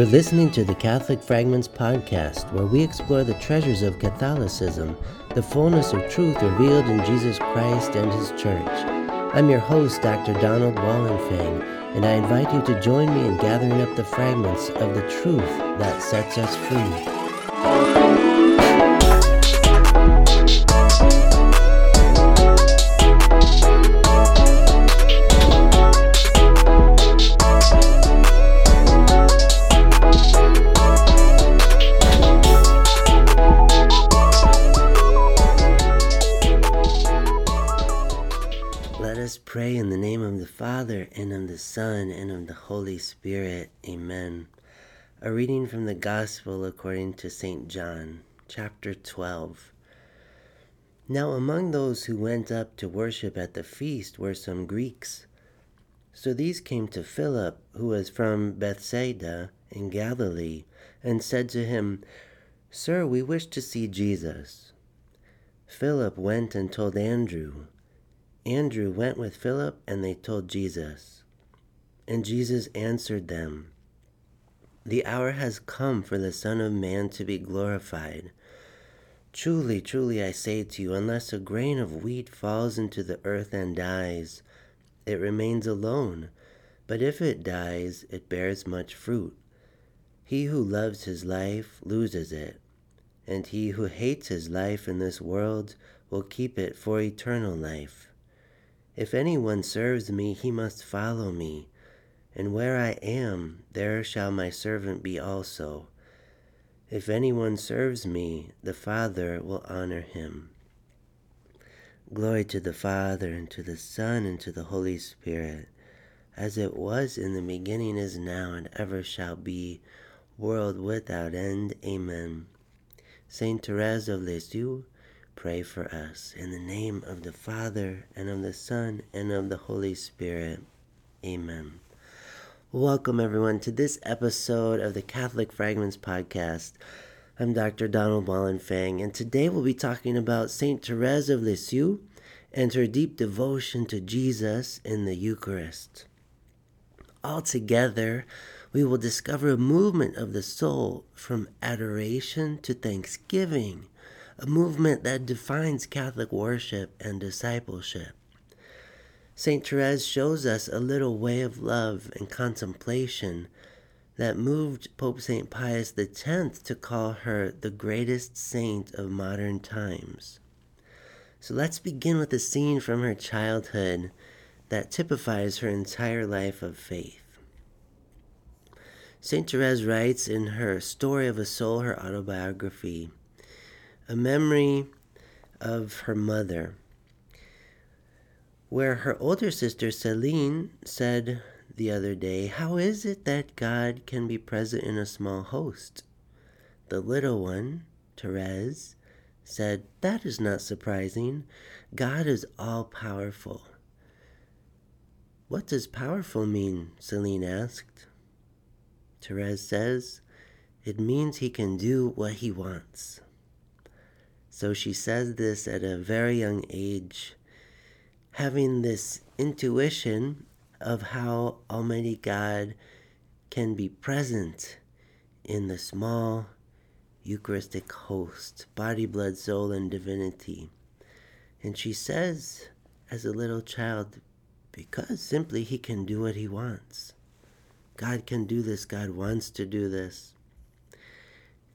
You're listening to the Catholic Fragments podcast, where we explore the treasures of Catholicism, the fullness of truth revealed in Jesus Christ and His Church. I'm your host, Dr. Donald Wallenfang, and I invite you to join me in gathering up the fragments of the truth that sets us free. Pray in the name of the Father, and of the Son, and of the Holy Spirit. Amen. A reading from the Gospel according to St. John, chapter 12. Now, among those who went up to worship at the feast were some Greeks. So these came to Philip, who was from Bethsaida in Galilee, and said to him, Sir, we wish to see Jesus. Philip went and told Andrew. Andrew went with Philip, and they told Jesus. And Jesus answered them, The hour has come for the Son of Man to be glorified. Truly, truly, I say to you, unless a grain of wheat falls into the earth and dies, it remains alone. But if it dies, it bears much fruit. He who loves his life loses it, and he who hates his life in this world will keep it for eternal life. If anyone serves me, he must follow me, and where I am, there shall my servant be also. If anyone serves me, the Father will honor him. Glory to the Father, and to the Son, and to the Holy Spirit, as it was in the beginning, is now, and ever shall be, world without end. Amen. Saint Therese of Lisieux, pray for us. In the name of the Father, and of the Son, and of the Holy Spirit. Amen. Welcome, everyone, to this episode of the Catholic Fragments Podcast. I'm Dr. Donald Wallenfang, and today we'll be talking about St. Therese of Lisieux and her deep devotion to Jesus in the Eucharist. Altogether, we will discover a movement of the soul from adoration to thanksgiving a movement that defines Catholic worship and discipleship. St. Therese shows us a little way of love and contemplation that moved Pope St. Pius X to call her the greatest saint of modern times. So let's begin with a scene from her childhood that typifies her entire life of faith. St. Therese writes in her Story of a Soul, her autobiography, a memory of her mother, where her older sister Celine said the other day, How is it that God can be present in a small host? The little one, Therese, said, That is not surprising. God is all powerful. What does powerful mean? Celine asked. Therese says, It means he can do what he wants. So she says this at a very young age, having this intuition of how Almighty God can be present in the small Eucharistic host, body, blood, soul, and divinity. And she says, as a little child, because simply he can do what he wants. God can do this, God wants to do this.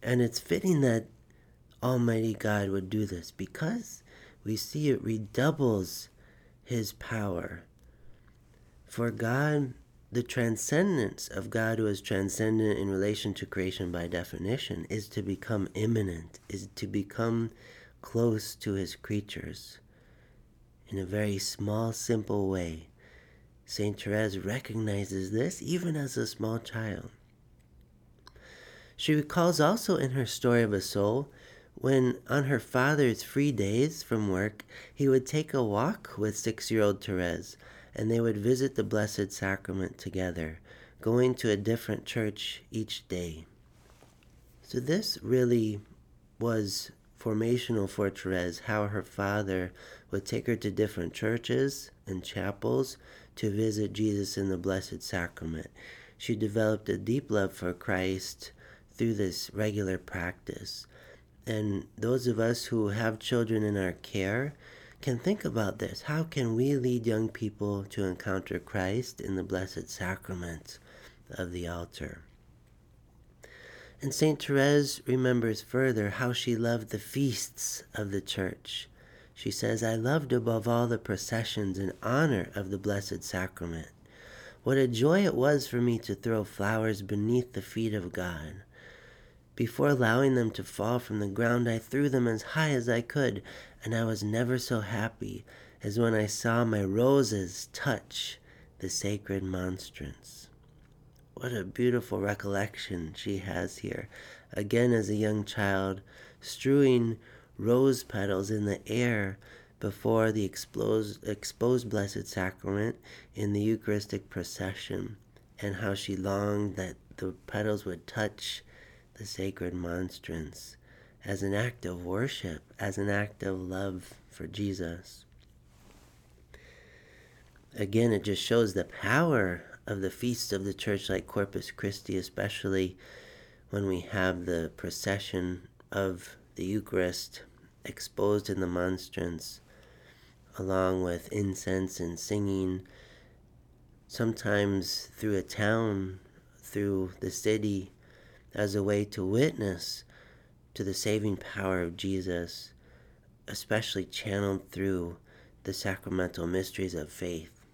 And it's fitting that Almighty God would do this because we see it redoubles his power. For God, the transcendence of God, who is transcendent in relation to creation by definition, is to become immanent, is to become close to his creatures in a very small, simple way. St. Therese recognizes this even as a small child. She recalls also in her story of a soul when, on her father's free days from work, he would take a walk with six year old Therese, and they would visit the Blessed Sacrament together, going to a different church each day. So, this really was formational for Therese, how her father would take her to different churches and chapels to visit Jesus in the Blessed Sacrament. she developed a deep love for Christ through this regular practice. And those of us who have children in our care can think about this. How can we lead young people to encounter Christ in the Blessed Sacrament of the altar? And St. Therese remembers further how she loved the feasts of the church. She says, I loved above all the processions in honor of the Blessed Sacrament. What a joy it was for me to throw flowers beneath the feet of God. Before allowing them to fall from the ground, I threw them as high as I could, and I was never so happy as when I saw my roses touch the sacred monstrance. What a beautiful recollection she has here. Again, as a young child, strewing rose petals in the air before the exposed, exposed Blessed Sacrament in the Eucharistic procession, and how she longed that the petals would touch the sacred monstrance as an act of worship, as an act of love for Jesus. Again, it just shows the power of the feasts of the church, like Corpus Christi, especially when we have the procession of the Eucharist exposed in the monstrance, along with incense and singing, sometimes through a town, through the city, as a way to witness to the saving power of Jesus, especially channeled through the sacramental mysteries of faith.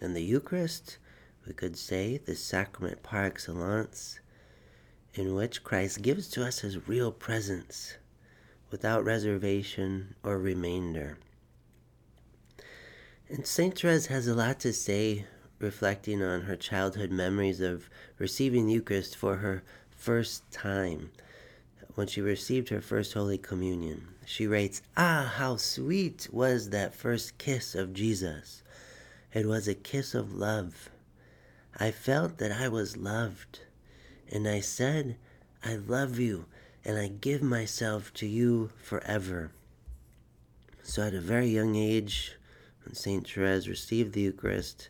And the Eucharist, we could say, the sacrament par excellence, in which Christ gives to us his real presence without reservation or remainder. And St. Therese has a lot to say, reflecting on her childhood memories of receiving the Eucharist for her first time when she received her first Holy Communion. She writes, Ah, how sweet was that first kiss of Jesus! It was a kiss of love. I felt that I was loved, and I said, I love you, and I give myself to you forever. So, at a very young age, when St. Therese received the Eucharist,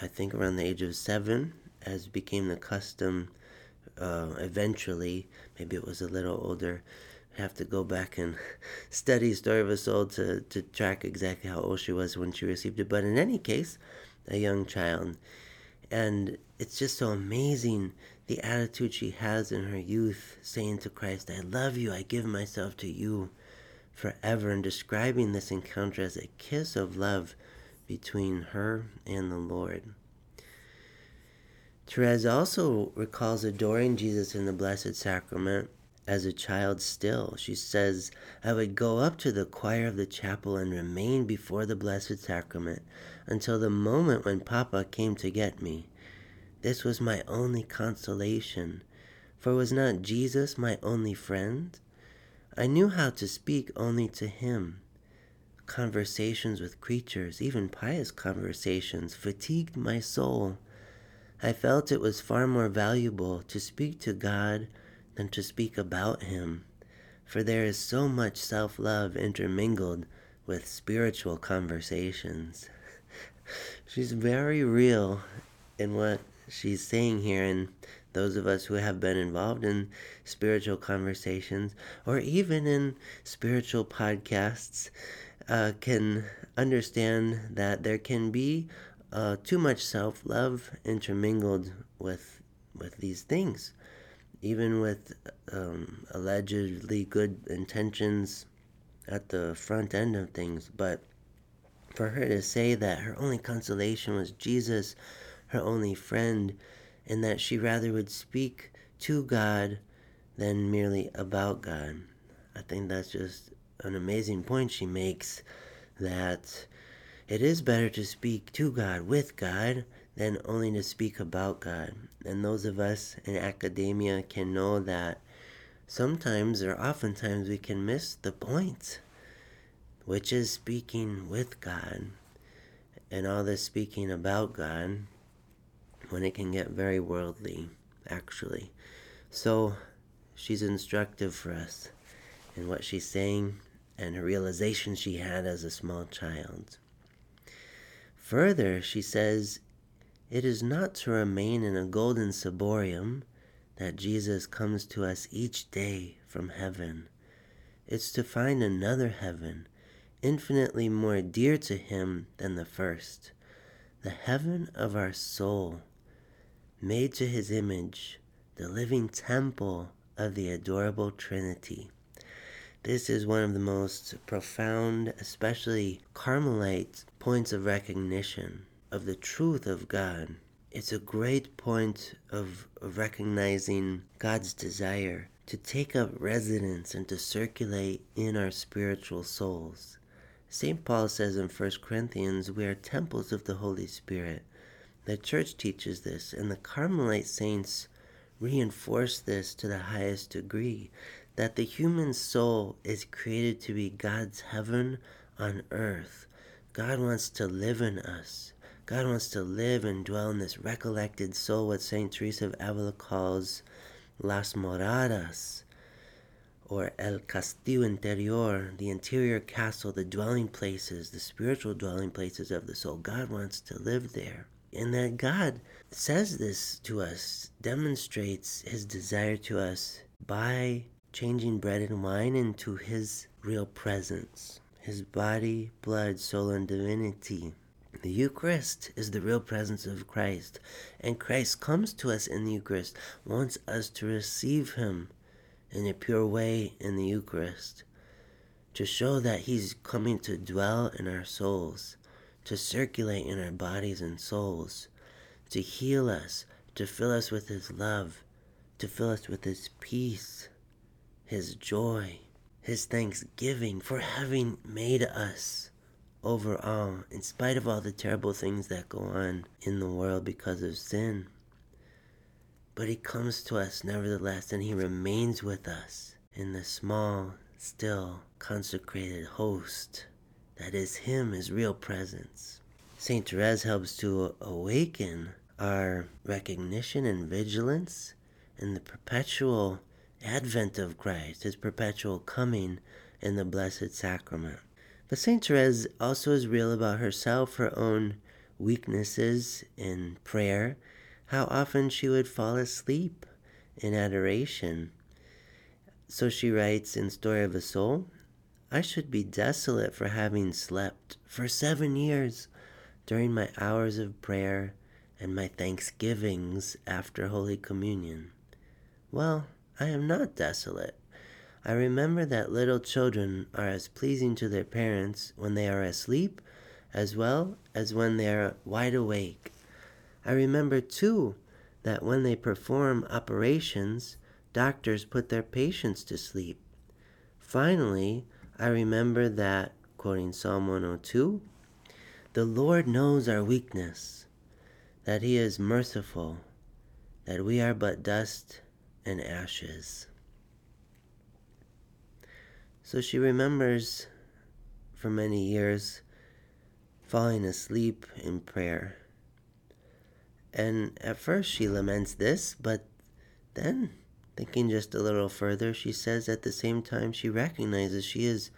I think around the age of seven, as became the custom uh, eventually, maybe it was a little older, have to go back and study Story of a Soul to, to track exactly how old she was when she received it. But in any case, a young child. And it's just so amazing the attitude she has in her youth, saying to Christ, I love you, I give myself to you forever, and describing this encounter as a kiss of love between her and the Lord. Therese also recalls adoring Jesus in the Blessed Sacrament as a child still. She says, I would go up to the choir of the chapel and remain before the Blessed Sacrament until the moment when Papa came to get me. This was my only consolation, for was not Jesus my only friend? I knew how to speak only to him. Conversations with creatures, even pious conversations, fatigued my soul. I felt it was far more valuable to speak to God than to speak about Him, for there is so much self love intermingled with spiritual conversations. she's very real in what she's saying here, and those of us who have been involved in spiritual conversations or even in spiritual podcasts uh, can understand that there can be uh, too much self love intermingled with with these things, even with um, allegedly good intentions at the front end of things. But for her to say that her only consolation was Jesus, her only friend, and that she rather would speak to God than merely about God, I think that's just an amazing point she makes that it is better to speak to God, with God, than only to speak about God. And those of us in academia can know that sometimes or oftentimes we can miss the point, which is speaking with God. And all this speaking about God when it can get very worldly, actually. So she's instructive for us in what she's saying and her realization she had as a small child. Further, she says, It is not to remain in a golden ciborium that Jesus comes to us each day from heaven. It's to find another heaven, infinitely more dear to Him than the first, the heaven of our soul, made to His image, the living temple of the adorable Trinity. This is one of the most profound, especially Carmelite points of recognition of the truth of God. It's a great point of recognizing God's desire to take up residence and to circulate in our spiritual souls. St. Paul says in 1 Corinthians, we are temples of the Holy Spirit. The church teaches this, and the Carmelite saints reinforce this to the highest degree that the human soul is created to be God's heaven on earth. God wants to live in us. God wants to live and dwell in this recollected soul, what St. Teresa of Avila calls las moradas, or el castillo interior, the interior castle, the dwelling places, the spiritual dwelling places of the soul. God wants to live there. And that God says this to us, demonstrates his desire to us by changing bread and wine into his real presence, his body, blood, soul, and divinity. The Eucharist is the real presence of Christ, and Christ comes to us in the Eucharist, wants us to receive Him in a pure way in the Eucharist, to show that He's coming to dwell in our souls, to circulate in our bodies and souls, to heal us, to fill us with His love, to fill us with His peace, His joy, His thanksgiving for having made us overall, in spite of all the terrible things that go on in the world because of sin. But He comes to us nevertheless, and He remains with us in the small, still, consecrated host that is Him, His real presence. St. Therese helps to awaken our recognition and vigilance in the perpetual advent of Christ, His perpetual coming in the Blessed Sacrament. But St. Therese also is real about herself, her own weaknesses in prayer, how often she would fall asleep in adoration. So she writes in Story of a Soul I should be desolate for having slept for seven years during my hours of prayer and my thanksgivings after Holy Communion. Well, I am not desolate. I remember that little children are as pleasing to their parents when they are asleep as well as when they are wide awake. I remember, too, that when they perform operations, doctors put their patients to sleep. Finally, I remember that, quoting Psalm 102, the Lord knows our weakness, that He is merciful, that we are but dust and ashes. So she remembers for many years falling asleep in prayer. And at first she laments this, but then, thinking just a little further, she says at the same time she recognizes she is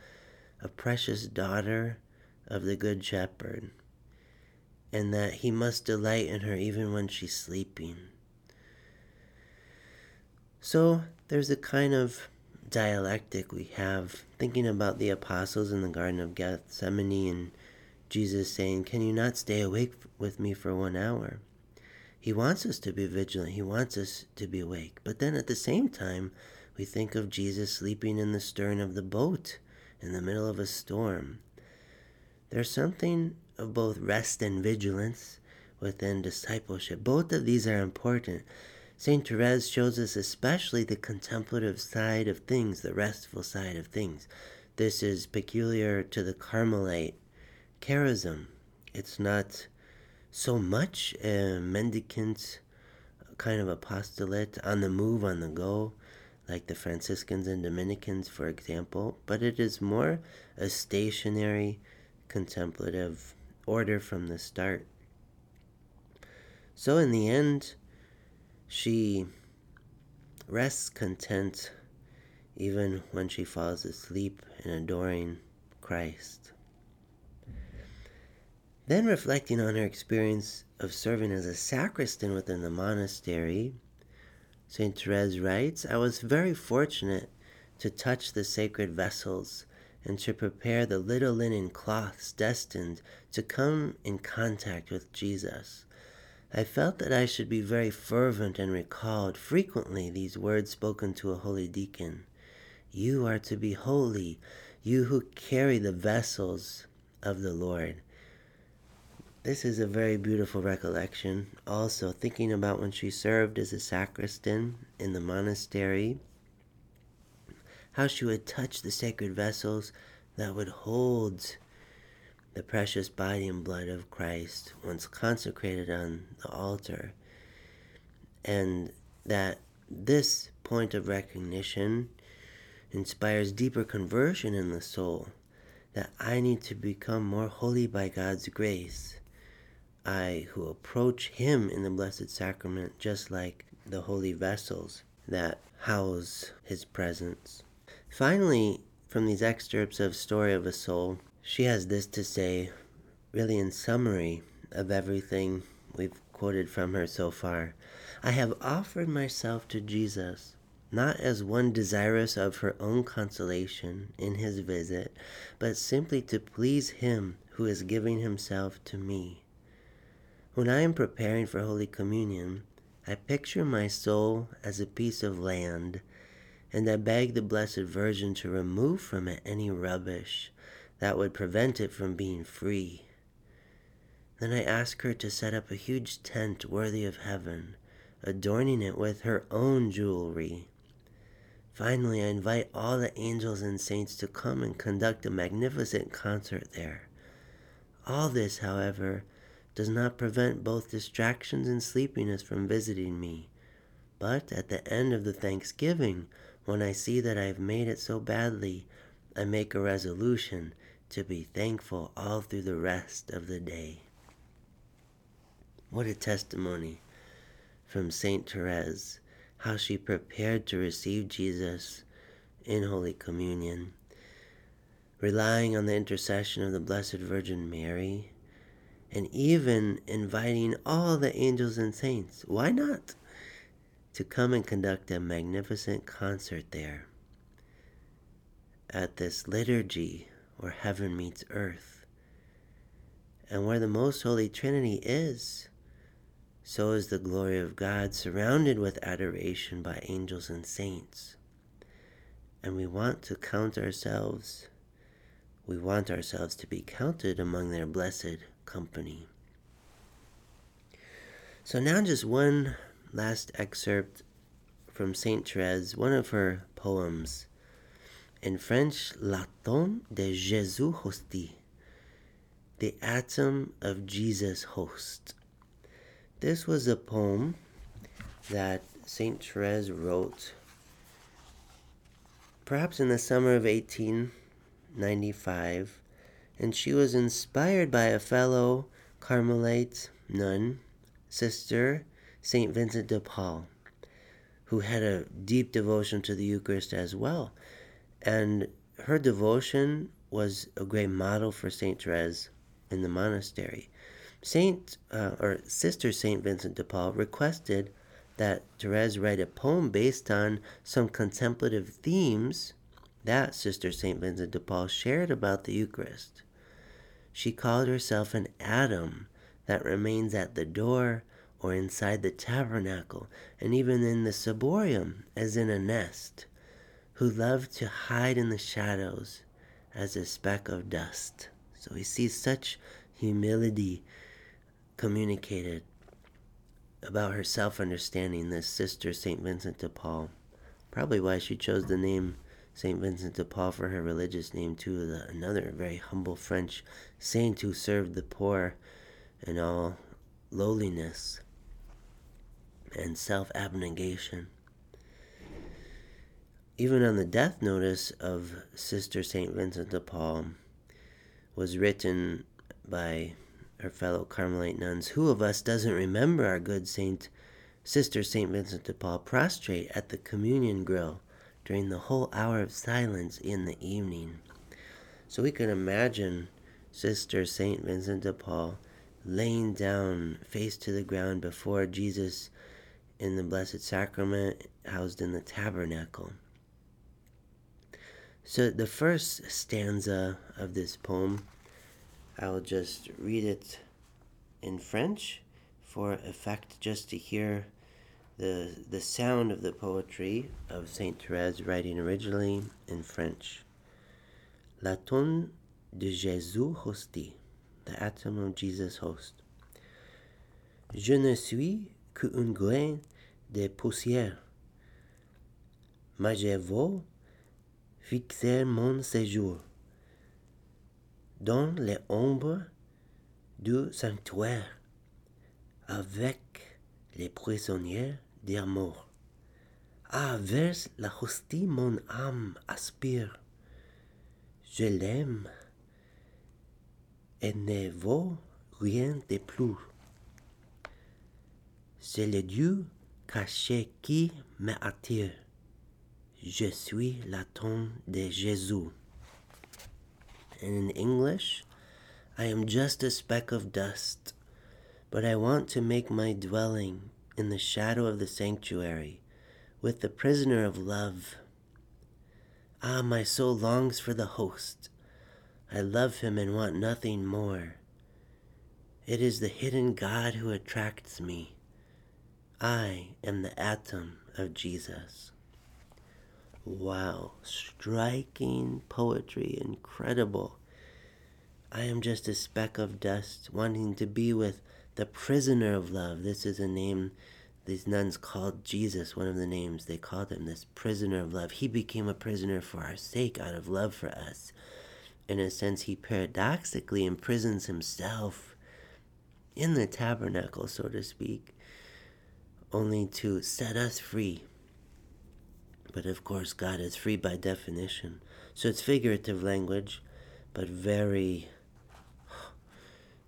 a precious daughter of the Good Shepherd, and that he must delight in her even when she's sleeping. So there's a kind of dialectic we have, thinking about the apostles in the Garden of Gethsemane and Jesus saying, Can you not stay awake with me for one hour? He wants us to be vigilant, He wants us to be awake. But then at the same time, we think of Jesus sleeping in the stern of the boat in the middle of a storm. There's something of both rest and vigilance within discipleship. Both of these are important St. Therese shows us especially the contemplative side of things, the restful side of things. This is peculiar to the Carmelite charism. It's not so much a mendicant kind of apostolate on the move, on the go, like the Franciscans and Dominicans, for example, but it is more a stationary contemplative order from the start. So, in the end, she rests content even when she falls asleep in adoring Christ. Then, reflecting on her experience of serving as a sacristan within the monastery, St. Therese writes I was very fortunate to touch the sacred vessels and to prepare the little linen cloths destined to come in contact with Jesus. I felt that I should be very fervent and recalled frequently these words spoken to a holy deacon You are to be holy, you who carry the vessels of the Lord. This is a very beautiful recollection. Also, thinking about when she served as a sacristan in the monastery, how she would touch the sacred vessels that would hold the precious body and blood of Christ once consecrated on the altar. And that this point of recognition inspires deeper conversion in the soul, that I need to become more holy by God's grace I who approach Him in the Blessed Sacrament, just like the holy vessels that house His presence. Finally, from these excerpts of Story of a Soul, she has this to say, really in summary of everything we've quoted from her so far. I have offered myself to Jesus, not as one desirous of her own consolation in his visit, but simply to please him who is giving himself to me. When I am preparing for Holy Communion, I picture my soul as a piece of land, and I beg the Blessed Virgin to remove from it any rubbish that would prevent it from being free. Then I ask her to set up a huge tent worthy of heaven, adorning it with her own jewelry. Finally, I invite all the angels and saints to come and conduct a magnificent concert there. All this, however, does not prevent both distractions and sleepiness from visiting me. But at the end of the Thanksgiving, when I see that I have made it so badly, I make a resolution to be thankful all through the rest of the day. What a testimony from St. Therese, how she prepared to receive Jesus in Holy Communion, relying on the intercession of the Blessed Virgin Mary and even inviting all the angels and saints, why not, to come and conduct a magnificent concert there at this liturgy where heaven meets earth and where the most holy Trinity is. So is the glory of God surrounded with adoration by angels and saints. And we want to count ourselves, we want ourselves to be counted among their blessed company. So, now just one last excerpt from Saint Therese, one of her poems. In French, L'atome de Jésus hostie, the atom of Jesus host. This was a poem that Saint Therese wrote perhaps in the summer of 1895 and she was inspired by a fellow Carmelite nun, Sister St. Vincent de Paul, who had a deep devotion to the Eucharist as well. And her devotion was a great model for St. Therese in the monastery. Saint uh, or Sister Saint Vincent de Paul requested that Therese write a poem based on some contemplative themes that Sister Saint Vincent de Paul shared about the Eucharist. She called herself an atom that remains at the door or inside the tabernacle and even in the ciborium as in a nest, who loved to hide in the shadows as a speck of dust. So we see such humility communicated about her self understanding, this sister, St. Vincent de Paul. Probably why she chose the name St. Vincent de Paul for her religious name, too, the, another very humble French saint who served the poor in all lowliness and self abnegation. Even on the death notice of Sister St. Vincent de Paul was written by her fellow Carmelite nuns Who of us doesn't remember our good Saint, Sister St. Vincent de Paul, prostrate at the communion grill? during the whole hour of silence in the evening. So we can imagine Sister Saint Vincent de Paul laying down face to the ground before Jesus in the Blessed Sacrament housed in the tabernacle. So, the first stanza of this poem, I'll just read it in French for effect, just to hear the, the sound of the poetry of Saint Therese writing originally in French. L'atome de Jésus hostie, the atom of Jesus host. Je ne suis qu'un grain de poussière, mais je fixer mon séjour dans les ombres du sanctuaire avec les prisonniers d'amour. Ah, vers la hostie mon âme aspire. Je l'aime et ne vaut rien de plus. C'est le Dieu caché qui m'attire. Je suis la tombe de Jésus. And in English, I am just a speck of dust, but I want to make my dwelling in the shadow of the sanctuary with the prisoner of love. Ah, my soul longs for the host. I love him and want nothing more. It is the hidden God who attracts me. I am the atom of Jesus. Wow, striking poetry, incredible. I am just a speck of dust, wanting to be with the prisoner of love. This is a name these nuns called Jesus, one of the names they called him, this prisoner of love. He became a prisoner for our sake, out of love for us. In a sense, he paradoxically imprisons himself in the tabernacle, so to speak only to set us free. But of course, God is free by definition. So it's figurative language, but very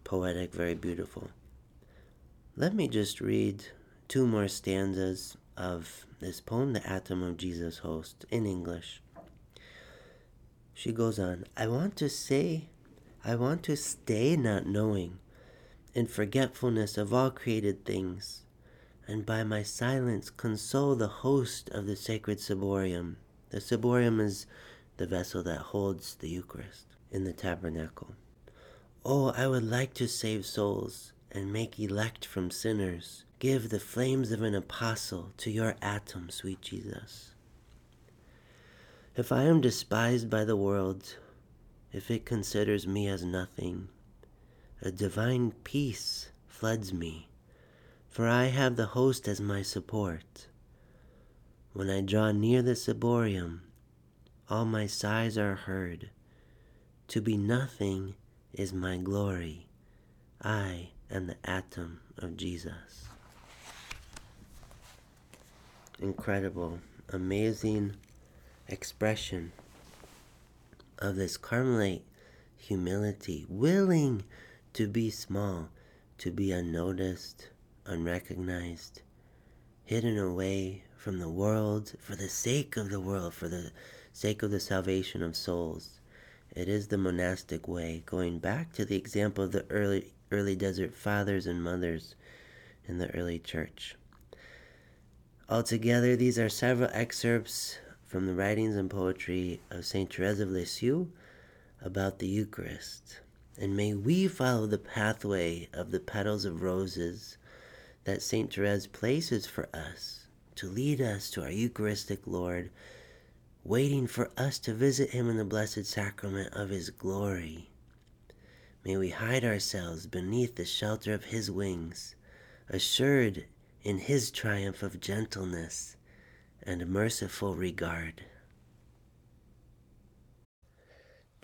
poetic, very beautiful. Let me just read two more stanzas of this poem, The Atom of Jesus Host, in English. She goes on I want to say, I want to stay not knowing, in forgetfulness of all created things and by my silence console the host of the sacred ciborium. The ciborium is the vessel that holds the Eucharist in the tabernacle. Oh, I would like to save souls and make elect from sinners. Give the flames of an apostle to your atom, sweet Jesus. If I am despised by the world, if it considers me as nothing, a divine peace floods me for I have the host as my support. When I draw near the ciborium, all my sighs are heard. To be nothing is my glory. I am the atom of Jesus. Incredible, amazing expression of this Carmelite humility, willing to be small, to be unnoticed, unrecognized, hidden away from the world for the sake of the world, for the sake of the salvation of souls. It is the monastic way, going back to the example of the early early desert fathers and mothers in the early church. Altogether, these are several excerpts from the writings and poetry of Saint Therese of Lisieux about the Eucharist. And may we follow the pathway of the petals of roses that St. Therese places for us to lead us to our Eucharistic Lord, waiting for us to visit Him in the blessed sacrament of His glory. May we hide ourselves beneath the shelter of His wings, assured in His triumph of gentleness and merciful regard.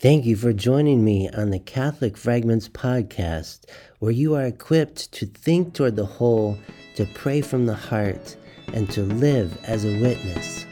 Thank you for joining me on the Catholic Fragments podcast, where you are equipped to think toward the whole, to pray from the heart, and to live as a witness.